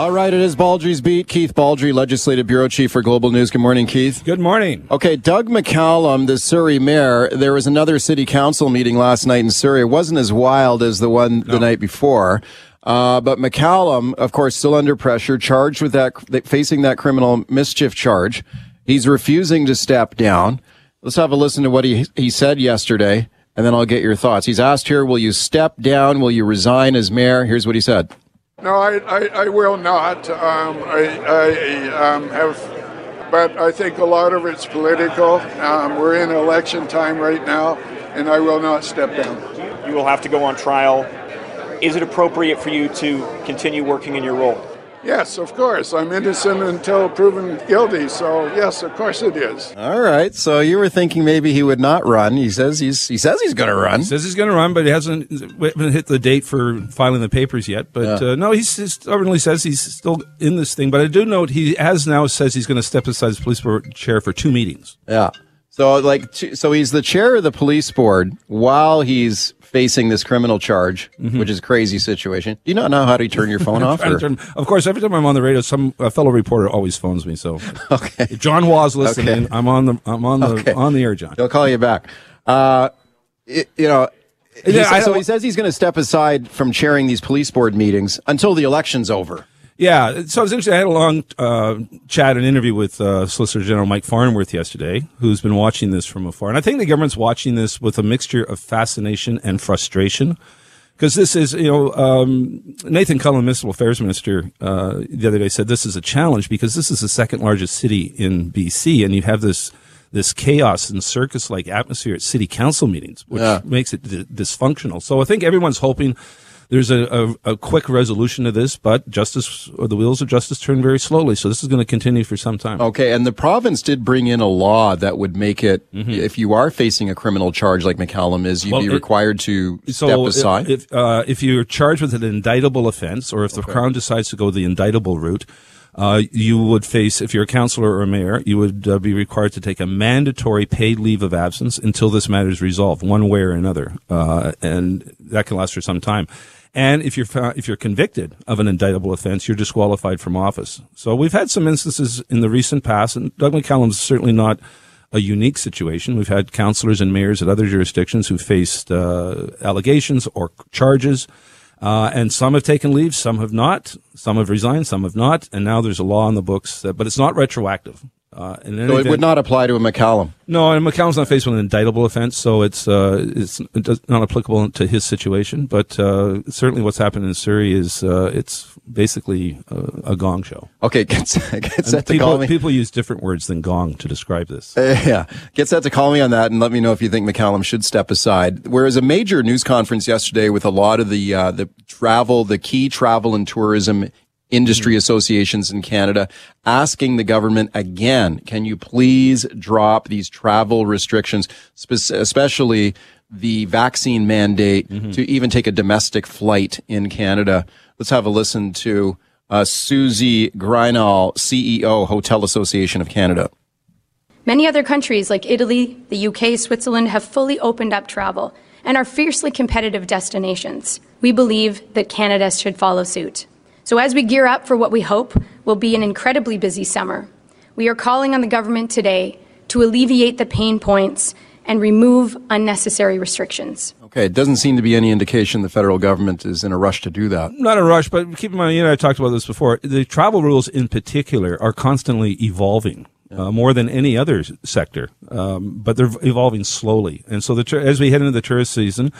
All right, it is Baldrey's Beat. Keith Baldrey, Legislative Bureau Chief for Global News. Good morning, Keith. Good morning. Okay, Doug McCallum, the Surrey mayor, there was another city council meeting last night in Surrey. It wasn't as wild as the one no. the night before. Uh, but McCallum, of course, still under pressure, charged with that, facing that criminal mischief charge. He's refusing to step down. Let's have a listen to what he, he said yesterday, and then I'll get your thoughts. He's asked here, will you step down? Will you resign as mayor? Here's what he said. No, I, I, I will not. Um, I, I um, have, but I think a lot of it's political. Um, we're in election time right now, and I will not step down. You will have to go on trial. Is it appropriate for you to continue working in your role? Yes, of course. I'm innocent until proven guilty. So yes, of course it is. All right. So you were thinking maybe he would not run. He says he's he says he's going to run. He says he's going to run, but he hasn't haven't hit the date for filing the papers yet. But yeah. uh, no, he stubbornly says he's still in this thing. But I do note he has now says he's going to step aside as police board chair for two meetings. Yeah. So like so he's the chair of the police board while he's facing this criminal charge, mm-hmm. which is a crazy situation. Do you not know how to turn your phone off? Turn, of course, every time I'm on the radio, some a fellow reporter always phones me. So, okay, if John Waz listening. Okay. I'm on the I'm on the okay. on the air, John. He'll call you back. Uh, it, you know. He yeah, says, so he says he's going to step aside from chairing these police board meetings until the election's over. Yeah, so I was interesting. I had a long uh, chat and interview with uh, Solicitor General Mike Farnworth yesterday, who's been watching this from afar. And I think the government's watching this with a mixture of fascination and frustration. Because this is, you know, um, Nathan Cullen, Municipal Affairs Minister, uh, the other day said this is a challenge because this is the second largest city in BC, and you have this this chaos and circus like atmosphere at city council meetings, which yeah. makes it d- dysfunctional. So I think everyone's hoping there's a, a, a, quick resolution to this, but justice, or the wheels of justice turn very slowly. So this is going to continue for some time. Okay. And the province did bring in a law that would make it, mm-hmm. if you are facing a criminal charge like McCallum is, you'd well, be it, required to so step aside. If, uh, if you're charged with an indictable offense, or if the Crown decides to go the indictable route, uh, you would face, if you're a councillor or a mayor, you would uh, be required to take a mandatory paid leave of absence until this matter is resolved, one way or another, uh, and that can last for some time. And if you're if you're convicted of an indictable offense, you're disqualified from office. So we've had some instances in the recent past, and Doug McCallum's certainly not a unique situation. We've had councillors and mayors at other jurisdictions who faced uh, allegations or charges, uh, and some have taken leave, some have not, some have resigned, some have not, and now there's a law on the books, that, but it's not retroactive. Uh, so it would not apply to a McCallum. No, and McCallum's not faced with an indictable offense, so it's uh, it's not applicable to his situation. But uh, certainly, what's happened in Surrey is uh, it's basically a, a, gong show. Okay, get, get set to people, call me. People use different words than gong to describe this. Uh, yeah, get set to call me on that and let me know if you think McCallum should step aside. Whereas a major news conference yesterday with a lot of the uh, the travel, the key travel and tourism industry associations in Canada asking the government again, can you please drop these travel restrictions, especially the vaccine mandate mm-hmm. to even take a domestic flight in Canada? Let's have a listen to uh, Susie Grynol, CEO, Hotel Association of Canada. Many other countries like Italy, the UK, Switzerland have fully opened up travel and are fiercely competitive destinations. We believe that Canada should follow suit. So, as we gear up for what we hope will be an incredibly busy summer, we are calling on the government today to alleviate the pain points and remove unnecessary restrictions. Okay, it doesn't seem to be any indication the federal government is in a rush to do that. Not a rush, but keep in mind, you know, I talked about this before. The travel rules in particular are constantly evolving. Uh, more than any other sector, um, but they're evolving slowly. And so, the, as we head into the tourist season,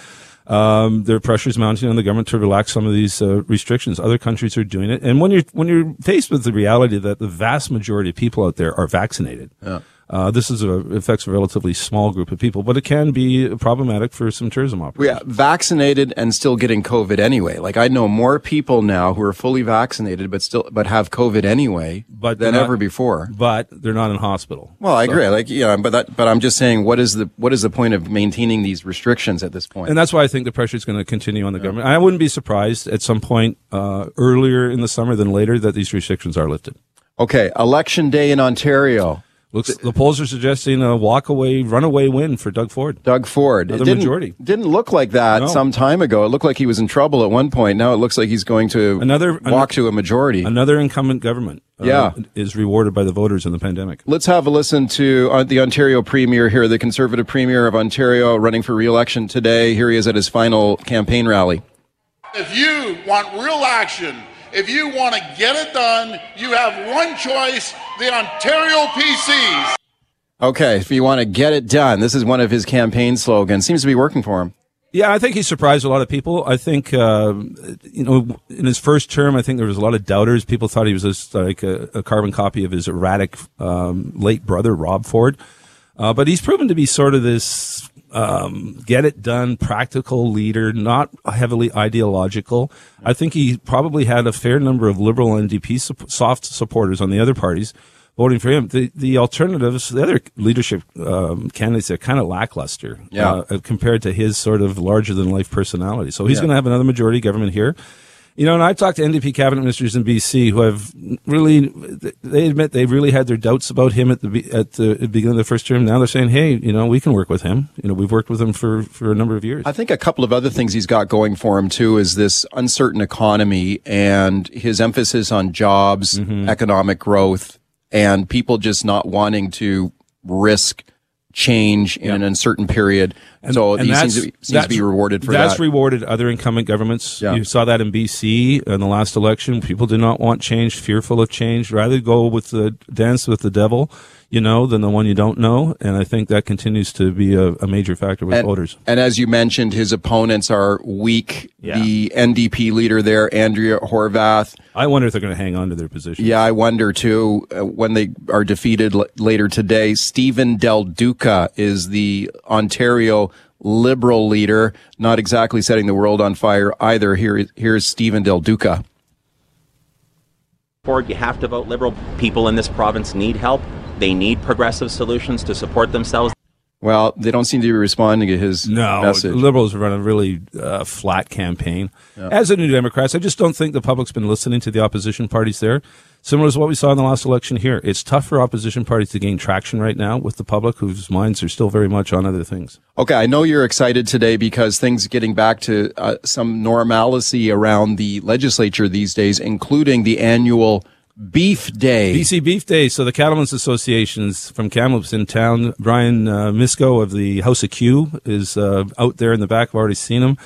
um, there are pressures mounting on the government to relax some of these uh, restrictions. Other countries are doing it, and when you're when you're faced with the reality that the vast majority of people out there are vaccinated, yeah. Uh, this is a, affects a relatively small group of people, but it can be problematic for some tourism operators. Yeah, vaccinated and still getting COVID anyway. Like I know more people now who are fully vaccinated but still but have COVID anyway but than not, ever before. But they're not in hospital. Well, I so. agree. Like yeah, but that, but I'm just saying, what is the what is the point of maintaining these restrictions at this point? And that's why I think the pressure is going to continue on the yeah. government. I wouldn't be surprised at some point uh, earlier in the summer than later that these restrictions are lifted. Okay, election day in Ontario. Looks the polls are suggesting a walk-away, runaway win for Doug Ford. Doug Ford. Another it didn't, majority. Didn't look like that No. some time ago. It looked like he was in trouble at one point. Now it looks like he's going to Another- walk to a majority. Another incumbent government, uh, Yeah. is rewarded by the voters in the pandemic. Let's have a listen to uh, the Ontario Premier here, the Conservative Premier of Ontario, running for re-election today. Here he is at his final campaign rally. If you want real action, if you want to get it done, you have one choice the Ontario PCs. Okay, if you want to get it done, this is one of his campaign slogans. Seems to be working for him. Yeah, I think he surprised a lot of people. I think, uh, you know, in his first term, I think there was a lot of doubters. People thought he was just like a, a carbon copy of his erratic um, late brother, Rob Ford. Uh, but he's proven to be sort of this um, get it done, practical leader, not heavily ideological. I think he probably had a fair number of liberal NDP sup- soft supporters on the other parties voting for him. The the alternatives, the other leadership um, candidates, are kind of lackluster Yeah. uh, compared to his sort of larger than life personality. So he's Yeah. going to have another majority government here. You know, and I've talked to NDP cabinet ministers in BC who have really, they admit they really had their doubts about him at the at the beginning of the first term. Now they're saying, hey, you know, we can work with him. You know, we've worked with him for for a number of years. I think a couple of other things he's got going for him too is this uncertain economy and his emphasis on jobs, Mm-hmm. economic growth, and people just not wanting to risk change in an uncertain period. So he seems, to, be- seems to be rewarded for that's that. rewarded other incumbent governments. Yeah. You saw that in BC in the last election. People did not want change, fearful of change, rather go with the dance with the devil, you know, than the one you don't know. And I think that continues to be a, a major factor with and, voters. and as you mentioned, his opponents are weak. Yeah. The NDP leader there, Andrea Horvath. I wonder if they're going to hang on to their position. Yeah, I wonder too uh, when they are defeated l- later today. Stephen Del Duca is the Ontario Liberal leader, not exactly setting the world on fire either. Here, here's Stephen Del Duca. Ford, you have to vote Liberal. People in this province need help. They need progressive solutions to support themselves. Well, they don't seem to be responding to his No, message. liberals run a really uh, flat campaign. As the New Democrats, I just don't think the public's been listening to the opposition parties there. Similar to what we saw in the last election here. It's tough for opposition parties to gain traction right now with the public, whose minds are still very much on other things. Okay, I know you're excited today because things are getting back to uh, some normalcy around the legislature these days, including the annual Beef Day. BC Beef Day. So the Cattlemen's Associations from Kamloops in town. Brian uh, Misko of the House of Q is uh, out there in the back. I've already seen him.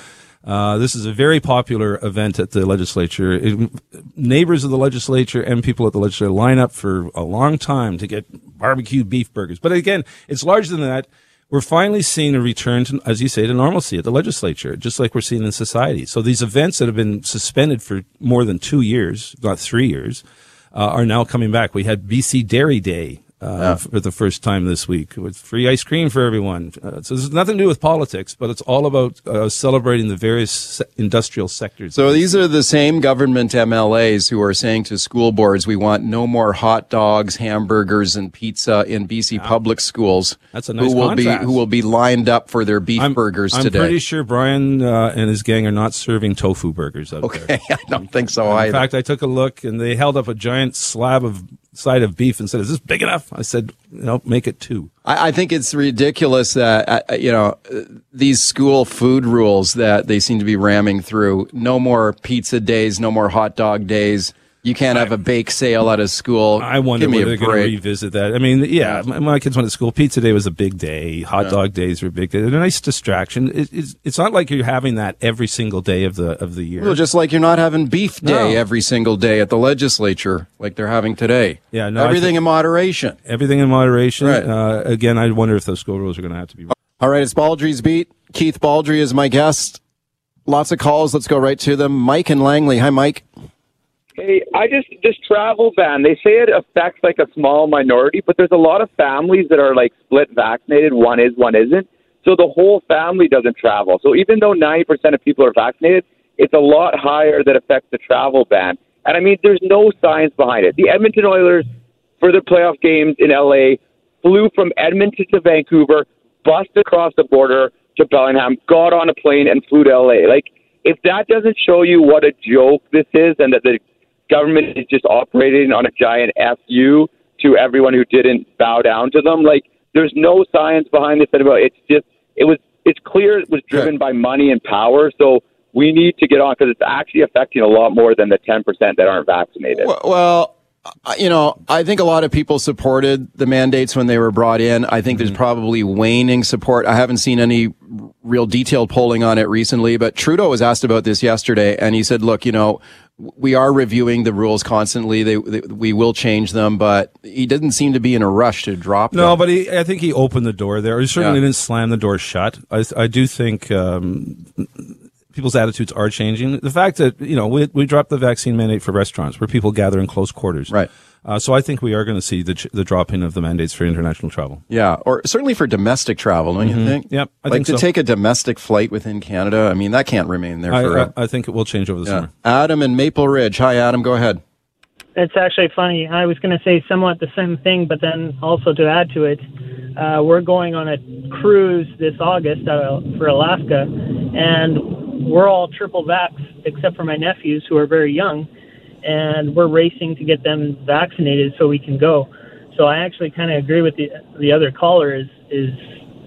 Uh, this is a very popular event at the legislature. It- neighbors of the legislature and people at the legislature line up for a long time to get barbecue beef burgers. But again, it's larger than that. We're finally seeing a return to, as you say, to normalcy at the legislature, just like we're seeing in society. So these events that have been suspended for more than two years, not three years, uh, are now coming back. We had BC Dairy Day uh, for the first time this week with free ice cream for everyone. Uh, so this has nothing to do with politics, but it's all about uh, celebrating the various se- industrial sectors. So these are the same government MLAs who are saying to school boards, we want no more hot dogs, hamburgers, and pizza in BC public schools. That's a nice who will contrast. be who will be lined up for their beef burgers I'm today. pretty sure Brian uh, and his gang are not serving tofu burgers out there. okay, I don't think so In either. fact, I took a look and they held up a giant slab of side of beef and said, "Is this big enough?" I said, "You know, make it two. I, I think it's ridiculous that uh, you know uh, these school food rules that they seem to be ramming through. No more pizza days, no more hot dog days. You can't have a bake sale at a school. I wonder whether they're going to revisit that. I mean, yeah, my, my kids went to school. Pizza day was a big day. Hot dog days were a big day. They're a nice distraction. It, it's, it's not like you're having that every single day of the of the year. Well, just like you're not having beef day No. every single day at the legislature like they're having today. Yeah, no, everything in moderation. Everything in moderation. Right. Uh, again, I wonder if those school rules are going to have to be. All right, it's Baldrey's beat. Keith Baldrey is my guest. Lots of calls. Let's go right to them. Mike and Langley. Hi, Mike. Hey, I just this travel ban. They say it affects like a small minority, but there's a lot of families that are like split vaccinated. One is, one isn't. So the whole family doesn't travel. So even though 90% of people are vaccinated, it's a lot higher that affects the travel ban. And I mean, there's no science behind it. The Edmonton Oilers, for their playoff games in LA, flew from Edmonton to Vancouver, bussed across the border to Bellingham, got on a plane, and flew to LA. Like, if that doesn't show you what a joke this is and that the government is just operating on a giant FU to everyone who didn't bow down to them. Like, there's no science behind this. It's just, it was, it's clear it was driven by money and power. So we need to get on because it's actually affecting a lot more than the 10% that aren't vaccinated. Well, you know, I think a lot of people supported the mandates when they were brought in. I think there's mm-hmm. probably waning support. I haven't seen any real detailed polling on it recently, but Trudeau was asked about this yesterday and he said, look, you know, we are reviewing the rules constantly. They, they, we will change them, but he didn't seem to be in a rush to drop them. No, but he, I think he opened the door there. He certainly Yeah. didn't slam the door shut. I, I do think um, people's attitudes are changing. The fact that you know we we dropped the vaccine mandate for restaurants where people gather in close quarters, right? Uh, so I think we are going to see the ch- the dropping of the mandates for international travel. Yeah, or certainly for domestic travel, don't you Mhm. think? Yep, I like think to so. take a domestic flight within Canada. I mean, that can't remain there I, forever. I, I think it will change over the Yeah. summer. Adam in Maple Ridge. Hi, Adam. Go ahead. It's actually funny. I was going to say somewhat the same thing, but then also to add to it, uh, we're going on a cruise this August uh, for Alaska, and we're all triple vax except for my nephews who are very young, and we're racing to get them vaccinated so we can go. So I actually kind of agree with the the other caller. Is is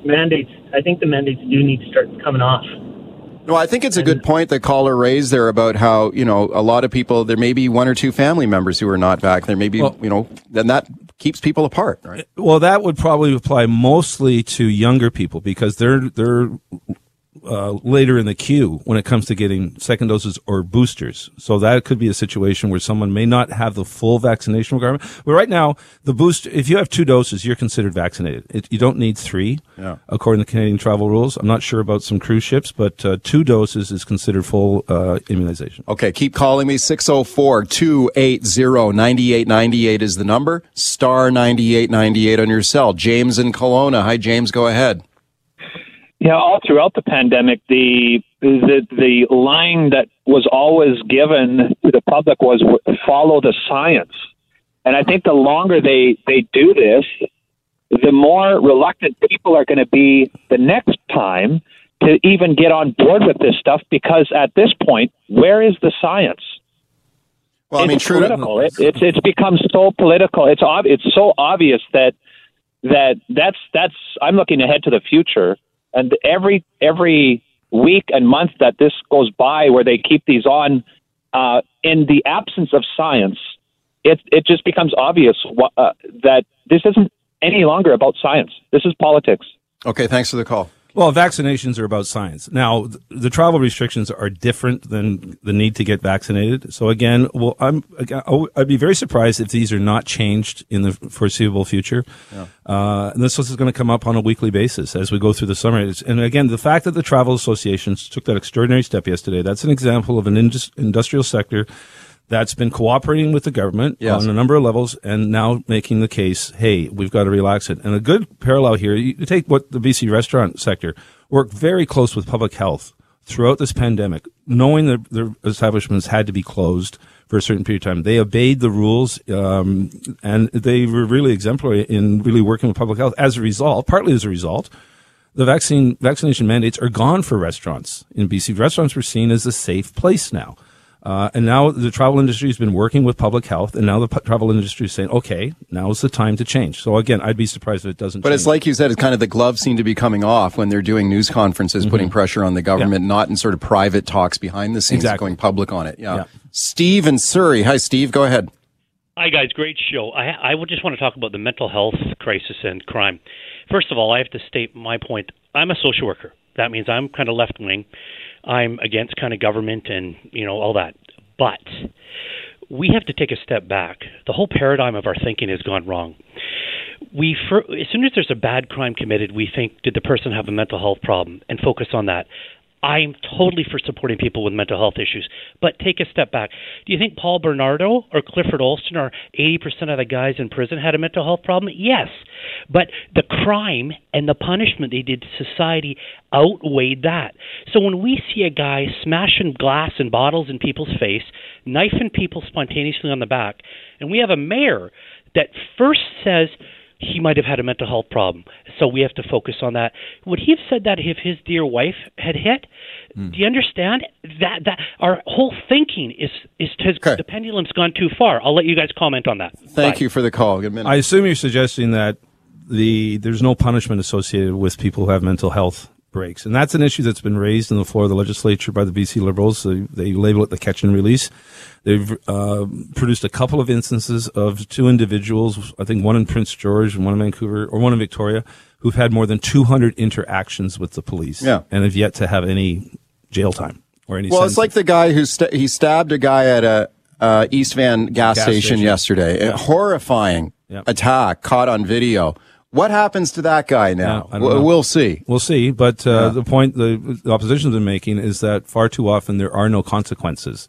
mandates? I think the mandates do need to start coming off. No, I think it's a good point that caller raised there about how, you know, a lot of people, there may be one or two family members who are not back. There may be, you know, then that keeps people apart, right? Well, that would probably apply mostly to younger people because they're they're uh, later in the queue when it comes to getting second doses or boosters. So that could be a situation where someone may not have the full vaccination requirement. But right now, the boost, if you have two doses, you're considered vaccinated. It, you don't need three, Yeah. according to Canadian travel rules. I'm not sure about some cruise ships, but uh, two doses is considered full uh, immunization. Okay, keep calling me. 604 280 9898 is the number. Star 9898 on your cell. James in Kelowna. Hi, James. Go ahead. Yeah, all throughout the pandemic, the the the line that was always given to the public was follow the science, and I think the longer they they do this, the more reluctant people are going to be the next time to even get on board with this stuff because at this point, where is the science? Well, I it's mean, Trudeau- political. It, it's it's become so political. It's ob- it's so obvious that that that's that's I'm looking ahead to the future, and every every week and month that this goes by, where they keep these on, uh, in the absence of science, it it just becomes obvious wha- uh, that this isn't any longer about science. This is politics. Okay, thanks for the call. Well, vaccinations are about science. Now, the travel restrictions are different than the need to get vaccinated. So again, well, I'm again, I would- be very surprised if these are not changed in the foreseeable future. Uh, and this is going to come up on a weekly basis as we go through the summer. And again, the fact that the travel associations took that extraordinary step yesterday, that's an example of an indus- industrial sector that's been cooperating with the government Yes. on a number of levels and now making the case, hey, we've got to relax it. And a good parallel here, you take what the BC restaurant sector worked very close with public health throughout this pandemic, knowing that their establishments had to be closed for a certain period of time. They obeyed the rules, um, and they were really exemplary in really working with public health. As a result, partly as a result, the vaccine vaccination mandates are gone for restaurants in BC. Restaurants were seen as a safe place now. Uh, and now the travel industry has been working with public health, and now the pu- travel industry is saying, okay, now is the time to change. So again, I'd be surprised if it doesn't But change. it's like you said, it's kind of the gloves seem to be coming off when they're doing news conferences, Mm-hmm. putting pressure on the government, not in sort of private talks behind the scenes, Exactly. going public on it. Yeah. Yeah. Steve in Surrey. Hi, Steve. Go ahead. Hi, guys. Great show. I, I would just want to talk about the mental health crisis and crime. First of all, I have to state my point. I'm a social worker. That means I'm kind of left wing. I'm against kind of government and you know all that. But we have to take a step back. The whole paradigm of our thinking has gone wrong. We, for, as soon as there's a bad crime committed, we think, did the person have a mental health problem, and focus on that. I'm totally for supporting people with mental health issues, but take a step back. Do you think Paul Bernardo or Clifford Olson or 80% of the guys in prison had a mental health problem? Yes. But the crime and the punishment they did to society outweighed that. So when we see a guy smashing glass and bottles in people's face, knifing people spontaneously on the back, and we have a mayor that first says, he might have had a mental health problem. So we have to focus on that. Would he have said that if his dear wife had hit? Hmm. Do you understand that that our whole thinking is is has, the pendulum's gone too far? I'll let you guys comment on that. Thank you for the call. Good minute. I assume you're suggesting that the there's no punishment associated with people who have mental health breaks, and that's an issue that's been raised in the floor of the legislature by the BC Liberals. They, they label it the catch and release. They've uh, produced a couple of instances of two individuals, I think one in Prince George and one in Vancouver, or one in Victoria, who've had more than 200 interactions with the police, Yeah. and have yet to have any jail time or any. Well, sentence. it's like the guy who sta he stabbed a guy at a uh, East Van gas, Gas station, station. yesterday. A Yeah. horrifying attack caught on video. What happens to that guy now? I don't W- know. We'll see. We'll see. But uh, the point the, the opposition's been making is that far too often there are no consequences,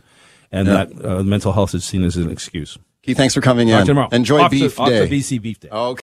and Yeah. that uh, mental health is seen as an excuse. Keith, thanks for coming Talk in. tomorrow. Enjoy Off to- Beef off to BC Beef Day. Okay.